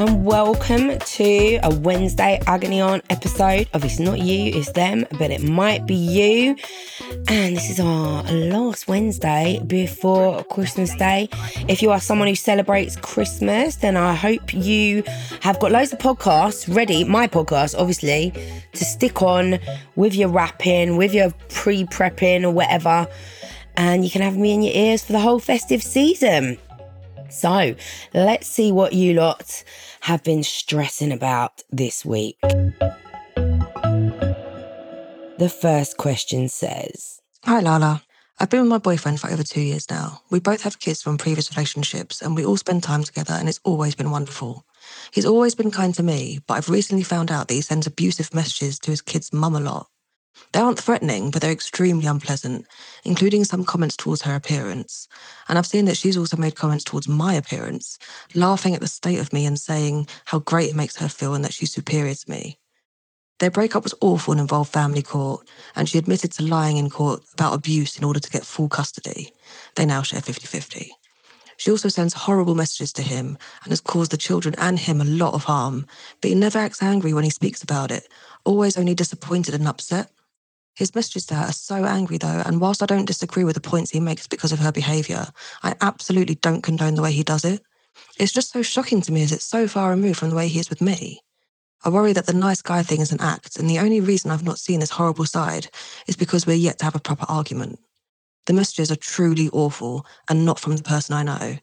And welcome to a Wednesday Agony Aunt episode of It's Not You, It's Them, but it might be you. And this is our last Wednesday before Christmas Day. If you are someone who celebrates Christmas, then I hope you have got loads of podcasts ready, my podcast, obviously, to stick on with your wrapping, with your pre prepping or whatever. And you can have me in your ears for the whole festive season. So let's see what you lot have been stressing about this week. The first question says, Hi, Lala. I've been with my boyfriend for over two years now. We both have kids from previous relationships and we all spend time together, and it's always been wonderful. He's always been kind to me, but I've recently found out that he sends abusive messages to his kid's mum a lot. They aren't threatening, but they're extremely unpleasant, including some comments towards her appearance. And I've seen that she's also made comments towards my appearance, laughing at the state of me and saying how great it makes her feel and that she's superior to me. Their breakup was awful and involved family court, and she admitted to lying in court about abuse in order to get full custody. They now share 50 50. She also sends horrible messages to him and has caused the children and him a lot of harm, but he never acts angry when he speaks about it, always only disappointed and upset. His messages to her are so angry though, and whilst I don't disagree with the points he makes because of her behaviour, I absolutely don't condone the way he does it. It's just so shocking to me as it's so far removed from the way he is with me. I worry that the nice guy thing is an act, and the only reason I've not seen this horrible side is because we're yet to have a proper argument. The messages are truly awful and not from the person I know.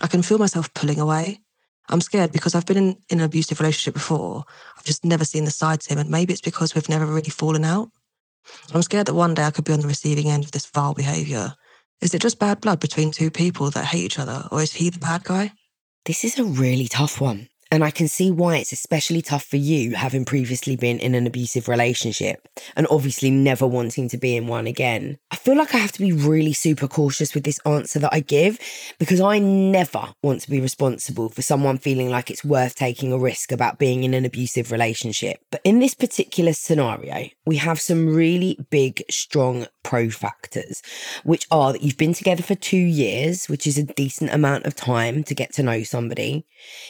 I can feel myself pulling away. I'm scared because I've been in, in an abusive relationship before. I've just never seen the side to him, and maybe it's because we've never really fallen out. I'm scared that one day I could be on the receiving end of this vile behaviour. Is it just bad blood between two people that hate each other, or is he the bad guy? This is a really tough one. And I can see why it's especially tough for you, having previously been in an abusive relationship and obviously never wanting to be in one again. I feel like I have to be really super cautious with this answer that I give because I never want to be responsible for someone feeling like it's worth taking a risk about being in an abusive relationship. But in this particular scenario, we have some really big, strong pro factors, which are that you've been together for two years, which is a decent amount of time to get to know somebody.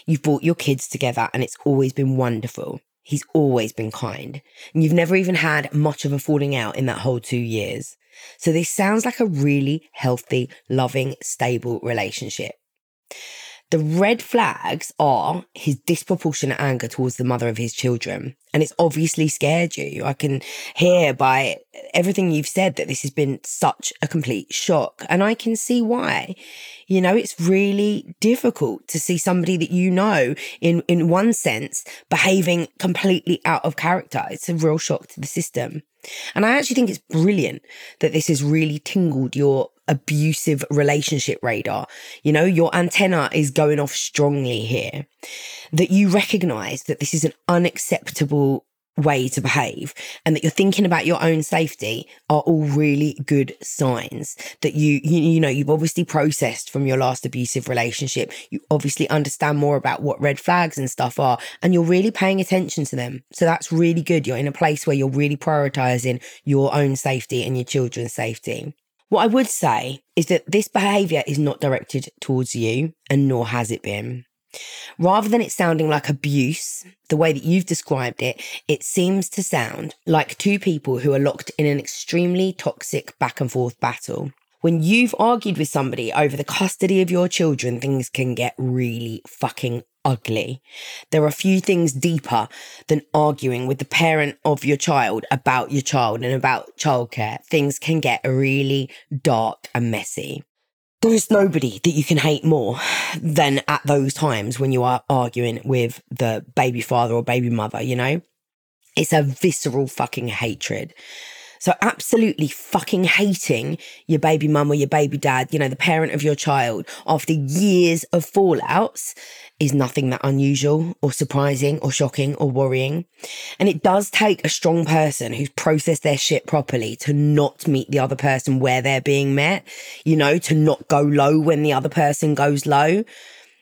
You've brought your kids together and it's always been wonderful. He's always been kind. And you've never even had much of a falling out in that whole two years. So this sounds like a really healthy, loving, stable relationship. The red flags are his disproportionate anger towards the mother of his children. And it's obviously scared you. I can hear by everything you've said that this has been such a complete shock. And I can see why. You know, it's really difficult to see somebody that you know in, in one sense behaving completely out of character. It's a real shock to the system. And I actually think it's brilliant that this has really tingled your abusive relationship radar. You know, your antenna is going off strongly here. That you recognize that this is an unacceptable way to behave and that you're thinking about your own safety are all really good signs that you, you you know you've obviously processed from your last abusive relationship you obviously understand more about what red flags and stuff are and you're really paying attention to them so that's really good you're in a place where you're really prioritizing your own safety and your children's safety what I would say is that this behavior is not directed towards you, and nor has it been. Rather than it sounding like abuse, the way that you've described it, it seems to sound like two people who are locked in an extremely toxic back and forth battle. When you've argued with somebody over the custody of your children, things can get really fucking ugly. There are few things deeper than arguing with the parent of your child about your child and about childcare. Things can get really dark and messy. There is nobody that you can hate more than at those times when you are arguing with the baby father or baby mother, you know? It's a visceral fucking hatred. So absolutely fucking hating your baby mum or your baby dad, you know, the parent of your child after years of fallouts is nothing that unusual or surprising or shocking or worrying. And it does take a strong person who's processed their shit properly to not meet the other person where they're being met, you know, to not go low when the other person goes low.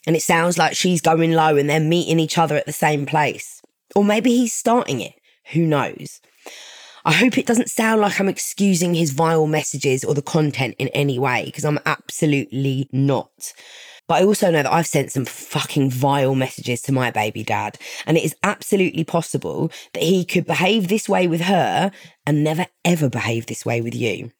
And it sounds like she's going low and they're meeting each other at the same place. Or maybe he's starting it. Who knows? I hope it doesn't sound like I'm excusing his vile messages or the content in any way, because I'm absolutely not. But I also know that I've sent some fucking vile messages to my baby dad, and it is absolutely possible that he could behave this way with her and never ever behave this way with you.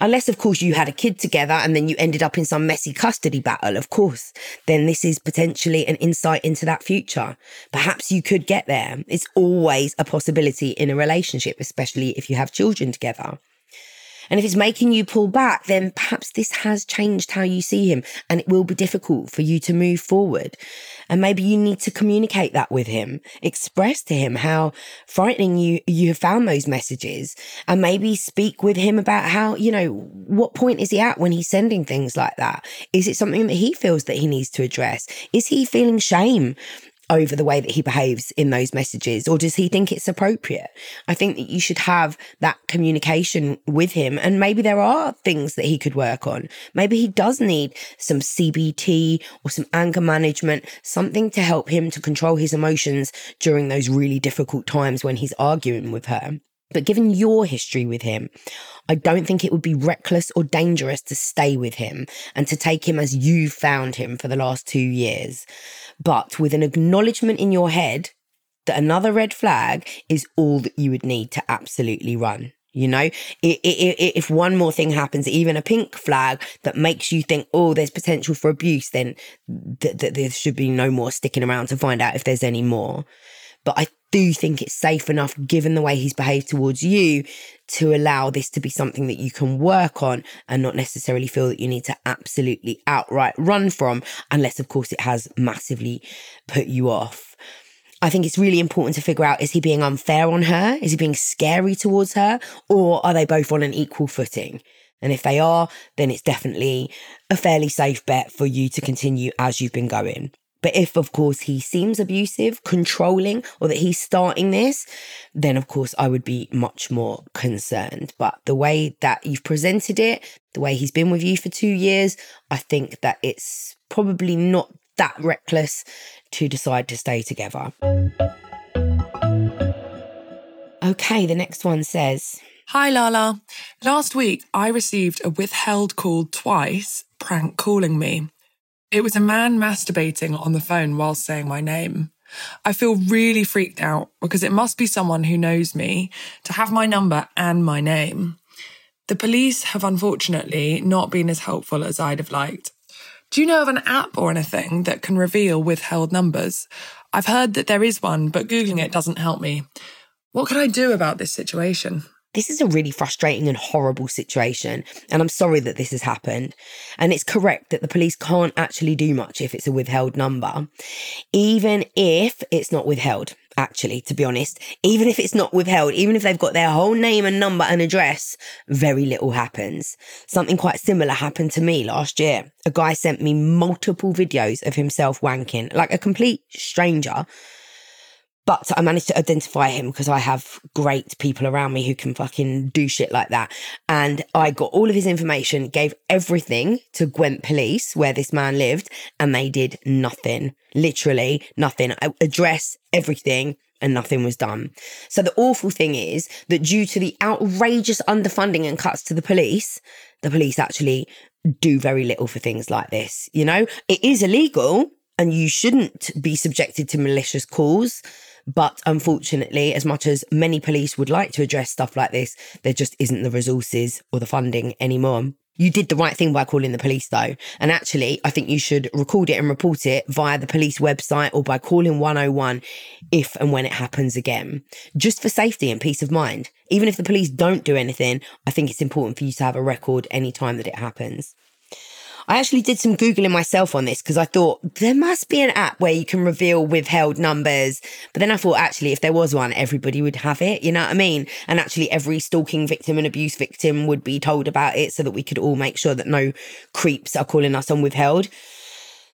Unless, of course, you had a kid together and then you ended up in some messy custody battle, of course, then this is potentially an insight into that future. Perhaps you could get there. It's always a possibility in a relationship, especially if you have children together. And if it's making you pull back, then perhaps this has changed how you see him and it will be difficult for you to move forward. And maybe you need to communicate that with him, express to him how frightening you, you have found those messages and maybe speak with him about how, you know, what point is he at when he's sending things like that? Is it something that he feels that he needs to address? Is he feeling shame over the way that he behaves in those messages or does he think it's appropriate? I think that you should have that communication with him and maybe there are things that he could work on. Maybe he does need some cbt or some anger management something to help him to control his emotions during those really difficult times when he's arguing with her but given your history with him, I don't think it would be reckless or dangerous to stay with him and to take him as you found him for the last two years but with an acknowledgement in your head that another red flag is all that you would need to absolutely run. You know, if one more thing happens, even a pink flag that makes you think, oh, there's potential for abuse, then th- th- there should be no more sticking around to find out if there's any more. But I do think it's safe enough, given the way he's behaved towards you, to allow this to be something that you can work on and not necessarily feel that you need to absolutely outright run from, unless, of course, it has massively put you off. I think it's really important to figure out is he being unfair on her? Is he being scary towards her? Or are they both on an equal footing? And if they are, then it's definitely a fairly safe bet for you to continue as you've been going. But if, of course, he seems abusive, controlling, or that he's starting this, then, of course, I would be much more concerned. But the way that you've presented it, the way he's been with you for two years, I think that it's probably not that reckless to decide to stay together. Okay, the next one says Hi, Lala. Last week, I received a withheld call twice, prank calling me. It was a man masturbating on the phone while saying my name. I feel really freaked out because it must be someone who knows me to have my number and my name. The police have unfortunately not been as helpful as I'd have liked. Do you know of an app or anything that can reveal withheld numbers? I've heard that there is one, but Googling it doesn't help me. What can I do about this situation? This is a really frustrating and horrible situation, and I'm sorry that this has happened. And it's correct that the police can't actually do much if it's a withheld number, even if it's not withheld. Actually, to be honest, even if it's not withheld, even if they've got their whole name and number and address, very little happens. Something quite similar happened to me last year. A guy sent me multiple videos of himself wanking, like a complete stranger but I managed to identify him because I have great people around me who can fucking do shit like that. And I got all of his information, gave everything to Gwent Police where this man lived, and they did nothing. Literally nothing. Address, everything, and nothing was done. So the awful thing is that due to the outrageous underfunding and cuts to the police, the police actually do very little for things like this. You know, it is illegal and you shouldn't be subjected to malicious calls but unfortunately, as much as many police would like to address stuff like this, there just isn't the resources or the funding anymore. You did the right thing by calling the police though. And actually, I think you should record it and report it via the police website or by calling 101 if and when it happens again, just for safety and peace of mind. Even if the police don't do anything, I think it's important for you to have a record anytime that it happens. I actually did some Googling myself on this because I thought there must be an app where you can reveal withheld numbers. But then I thought actually, if there was one, everybody would have it. You know what I mean? And actually, every stalking victim and abuse victim would be told about it so that we could all make sure that no creeps are calling us on withheld.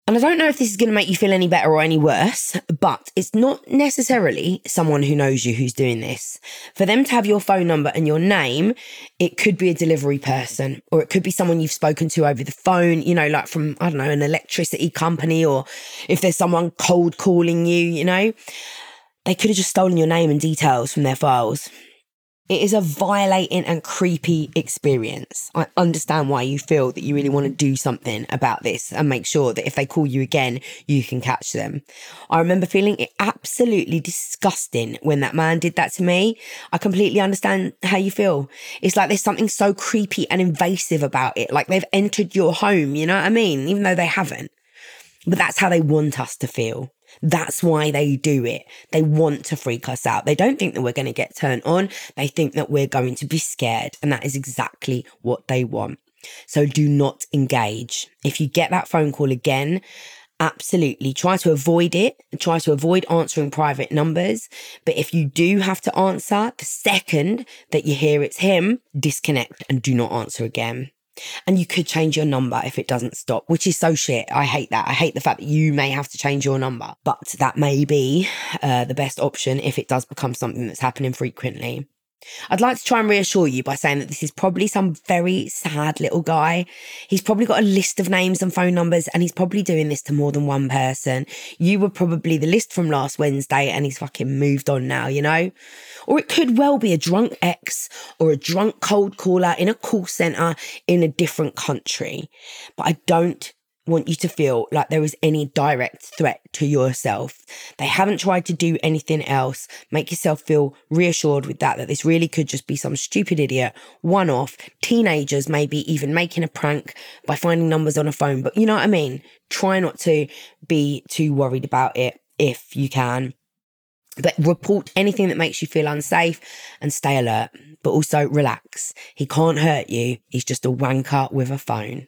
And I don't know if this is going to make you feel any better or any worse, but it's not necessarily someone who knows you who's doing this. For them to have your phone number and your name, it could be a delivery person or it could be someone you've spoken to over the phone, you know, like from, I don't know, an electricity company or if there's someone cold calling you, you know. They could have just stolen your name and details from their files. It is a violating and creepy experience. I understand why you feel that you really want to do something about this and make sure that if they call you again, you can catch them. I remember feeling it absolutely disgusting when that man did that to me. I completely understand how you feel. It's like there's something so creepy and invasive about it. Like they've entered your home, you know what I mean? Even though they haven't. But that's how they want us to feel. That's why they do it. They want to freak us out. They don't think that we're going to get turned on. They think that we're going to be scared. And that is exactly what they want. So do not engage. If you get that phone call again, absolutely try to avoid it. Try to avoid answering private numbers. But if you do have to answer, the second that you hear it's him, disconnect and do not answer again. And you could change your number if it doesn't stop, which is so shit. I hate that. I hate the fact that you may have to change your number, but that may be uh, the best option if it does become something that's happening frequently. I'd like to try and reassure you by saying that this is probably some very sad little guy. He's probably got a list of names and phone numbers, and he's probably doing this to more than one person. You were probably the list from last Wednesday, and he's fucking moved on now, you know? Or it could well be a drunk ex or a drunk cold caller in a call center in a different country. But I don't want you to feel like there is any direct threat to yourself. They haven't tried to do anything else. Make yourself feel reassured with that, that this really could just be some stupid idiot, one off, teenagers maybe even making a prank by finding numbers on a phone. But you know what I mean? Try not to be too worried about it if you can. But report anything that makes you feel unsafe and stay alert. But also relax. He can't hurt you. He's just a wanker with a phone.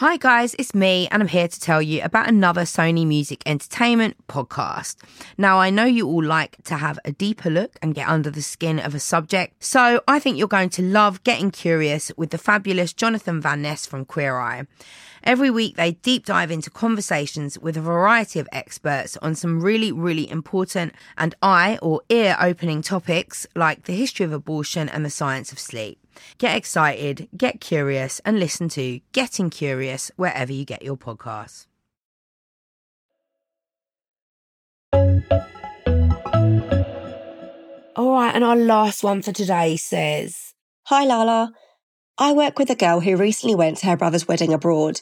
Hi, guys, it's me, and I'm here to tell you about another Sony Music Entertainment podcast. Now, I know you all like to have a deeper look and get under the skin of a subject, so I think you're going to love getting curious with the fabulous Jonathan Van Ness from Queer Eye. Every week, they deep dive into conversations with a variety of experts on some really, really important and eye or ear opening topics like the history of abortion and the science of sleep. Get excited, get curious, and listen to Getting Curious wherever you get your podcasts. All right, and our last one for today says Hi, Lala. I work with a girl who recently went to her brother's wedding abroad.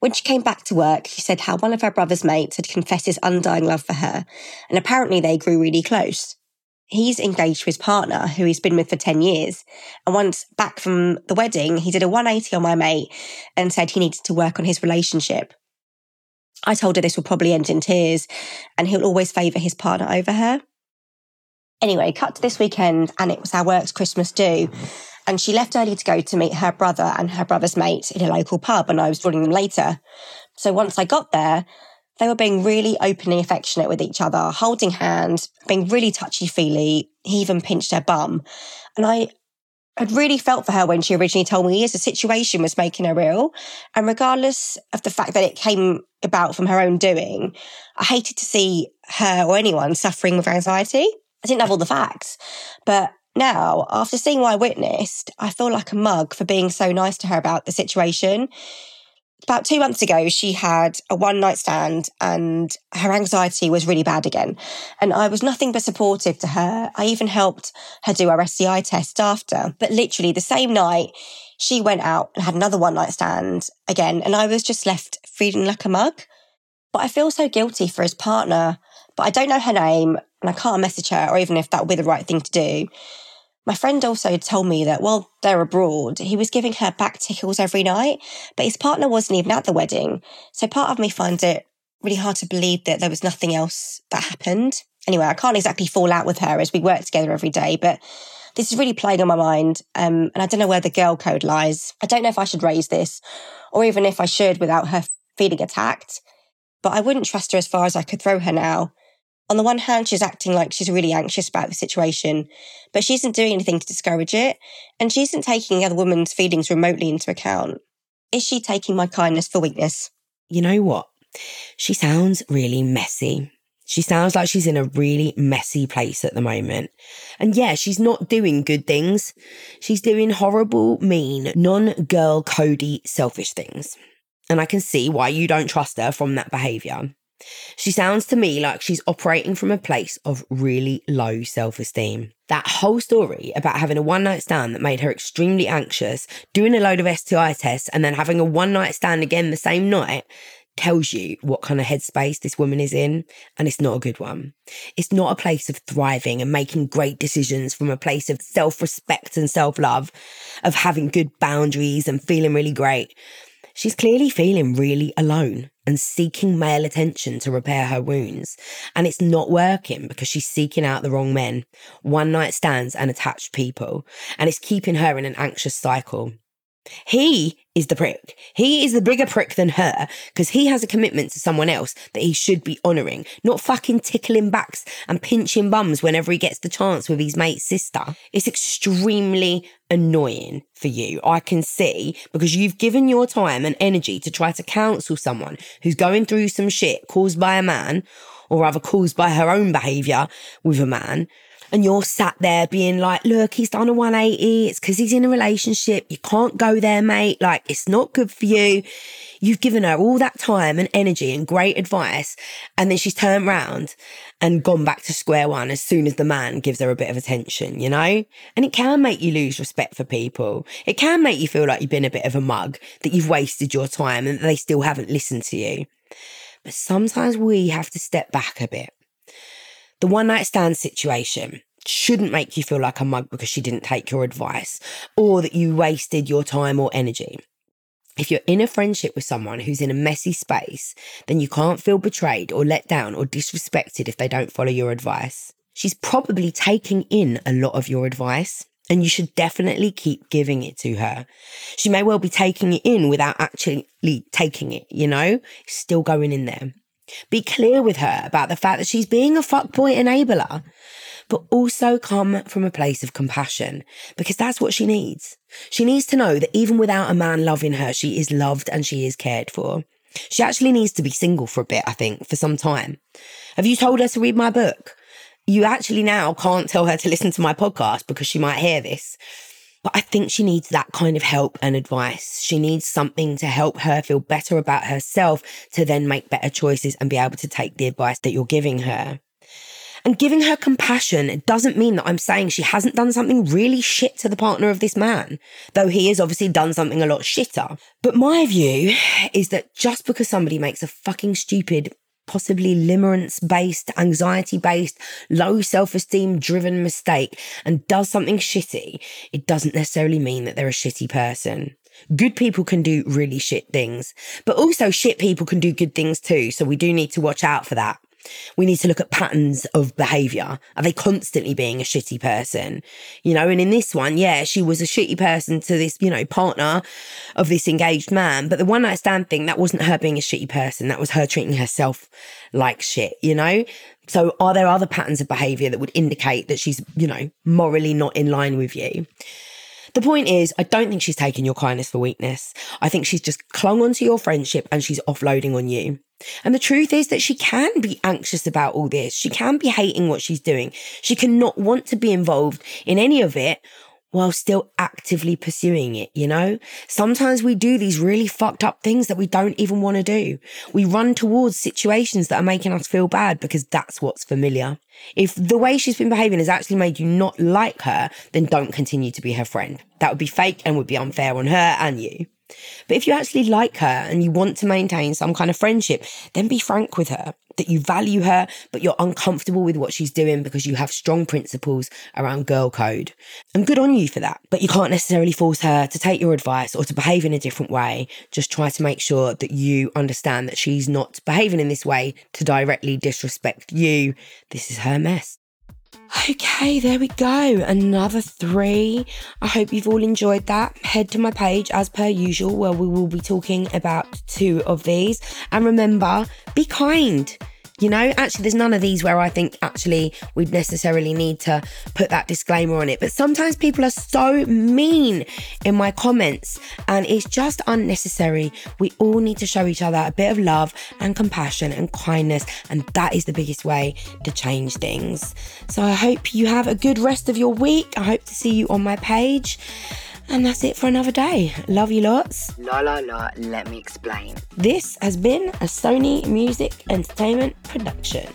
When she came back to work, she said how one of her brother's mates had confessed his undying love for her, and apparently they grew really close he's engaged to his partner who he's been with for 10 years. And once back from the wedding, he did a 180 on my mate and said he needed to work on his relationship. I told her this will probably end in tears and he'll always favour his partner over her. Anyway, cut to this weekend and it was our work's Christmas do. And she left early to go to meet her brother and her brother's mate in a local pub and I was joining them later. So once I got there, they were being really openly affectionate with each other, holding hands, being really touchy feely. He even pinched her bum. And I had really felt for her when she originally told me as the situation was making her ill. And regardless of the fact that it came about from her own doing, I hated to see her or anyone suffering with anxiety. I didn't have all the facts. But now, after seeing what I witnessed, I feel like a mug for being so nice to her about the situation About two months ago, she had a one night stand and her anxiety was really bad again. And I was nothing but supportive to her. I even helped her do her STI test after. But literally the same night, she went out and had another one night stand again. And I was just left feeling like a mug. But I feel so guilty for his partner, but I don't know her name and I can't message her or even if that would be the right thing to do. My friend also told me that while they're abroad, he was giving her back tickles every night, but his partner wasn't even at the wedding. So part of me finds it really hard to believe that there was nothing else that happened. Anyway, I can't exactly fall out with her as we work together every day, but this is really playing on my mind. Um, and I don't know where the girl code lies. I don't know if I should raise this or even if I should without her feeling attacked, but I wouldn't trust her as far as I could throw her now. On the one hand, she's acting like she's really anxious about the situation, but she isn't doing anything to discourage it, and she isn't taking the other woman's feelings remotely into account. Is she taking my kindness for weakness? You know what? She sounds really messy. She sounds like she's in a really messy place at the moment. And yeah, she's not doing good things. She's doing horrible, mean, non girl cody, selfish things. And I can see why you don't trust her from that behaviour. She sounds to me like she's operating from a place of really low self esteem. That whole story about having a one night stand that made her extremely anxious, doing a load of STI tests, and then having a one night stand again the same night tells you what kind of headspace this woman is in, and it's not a good one. It's not a place of thriving and making great decisions from a place of self respect and self love, of having good boundaries and feeling really great. She's clearly feeling really alone and seeking male attention to repair her wounds. And it's not working because she's seeking out the wrong men, one night stands and attached people. And it's keeping her in an anxious cycle. He is the prick. He is the bigger prick than her because he has a commitment to someone else that he should be honouring, not fucking tickling backs and pinching bums whenever he gets the chance with his mate's sister. It's extremely annoying for you, I can see, because you've given your time and energy to try to counsel someone who's going through some shit caused by a man, or rather caused by her own behaviour with a man and you're sat there being like, look, he's done a 180. It's because he's in a relationship. You can't go there, mate. Like, it's not good for you. You've given her all that time and energy and great advice. And then she's turned round and gone back to square one as soon as the man gives her a bit of attention, you know? And it can make you lose respect for people. It can make you feel like you've been a bit of a mug, that you've wasted your time and they still haven't listened to you. But sometimes we have to step back a bit the one night stand situation shouldn't make you feel like a mug because she didn't take your advice or that you wasted your time or energy. If you're in a friendship with someone who's in a messy space, then you can't feel betrayed or let down or disrespected if they don't follow your advice. She's probably taking in a lot of your advice and you should definitely keep giving it to her. She may well be taking it in without actually taking it, you know, still going in there. Be clear with her about the fact that she's being a fuckboy enabler, but also come from a place of compassion because that's what she needs. She needs to know that even without a man loving her, she is loved and she is cared for. She actually needs to be single for a bit, I think, for some time. Have you told her to read my book? You actually now can't tell her to listen to my podcast because she might hear this. But I think she needs that kind of help and advice. She needs something to help her feel better about herself to then make better choices and be able to take the advice that you're giving her. And giving her compassion doesn't mean that I'm saying she hasn't done something really shit to the partner of this man, though he has obviously done something a lot shitter. But my view is that just because somebody makes a fucking stupid possibly limerence based, anxiety based, low self esteem driven mistake and does something shitty, it doesn't necessarily mean that they're a shitty person. Good people can do really shit things, but also shit people can do good things too. So we do need to watch out for that. We need to look at patterns of behavior. Are they constantly being a shitty person? You know, and in this one, yeah, she was a shitty person to this, you know, partner of this engaged man. But the one night stand thing, that wasn't her being a shitty person. That was her treating herself like shit, you know? So are there other patterns of behavior that would indicate that she's, you know, morally not in line with you? The point is, I don't think she's taken your kindness for weakness. I think she's just clung onto your friendship and she's offloading on you. And the truth is that she can be anxious about all this. She can be hating what she's doing. She can not want to be involved in any of it while still actively pursuing it, you know? Sometimes we do these really fucked up things that we don't even want to do. We run towards situations that are making us feel bad because that's what's familiar. If the way she's been behaving has actually made you not like her, then don't continue to be her friend. That would be fake and would be unfair on her and you. But if you actually like her and you want to maintain some kind of friendship, then be frank with her that you value her, but you're uncomfortable with what she's doing because you have strong principles around girl code. And good on you for that. But you can't necessarily force her to take your advice or to behave in a different way. Just try to make sure that you understand that she's not behaving in this way to directly disrespect you. This is her mess. Okay, there we go. Another three. I hope you've all enjoyed that. Head to my page as per usual, where we will be talking about two of these. And remember, be kind. You know, actually, there's none of these where I think actually we'd necessarily need to put that disclaimer on it. But sometimes people are so mean in my comments and it's just unnecessary. We all need to show each other a bit of love and compassion and kindness. And that is the biggest way to change things. So I hope you have a good rest of your week. I hope to see you on my page. And that's it for another day. Love you lots. La la la, let me explain. This has been a Sony Music Entertainment production.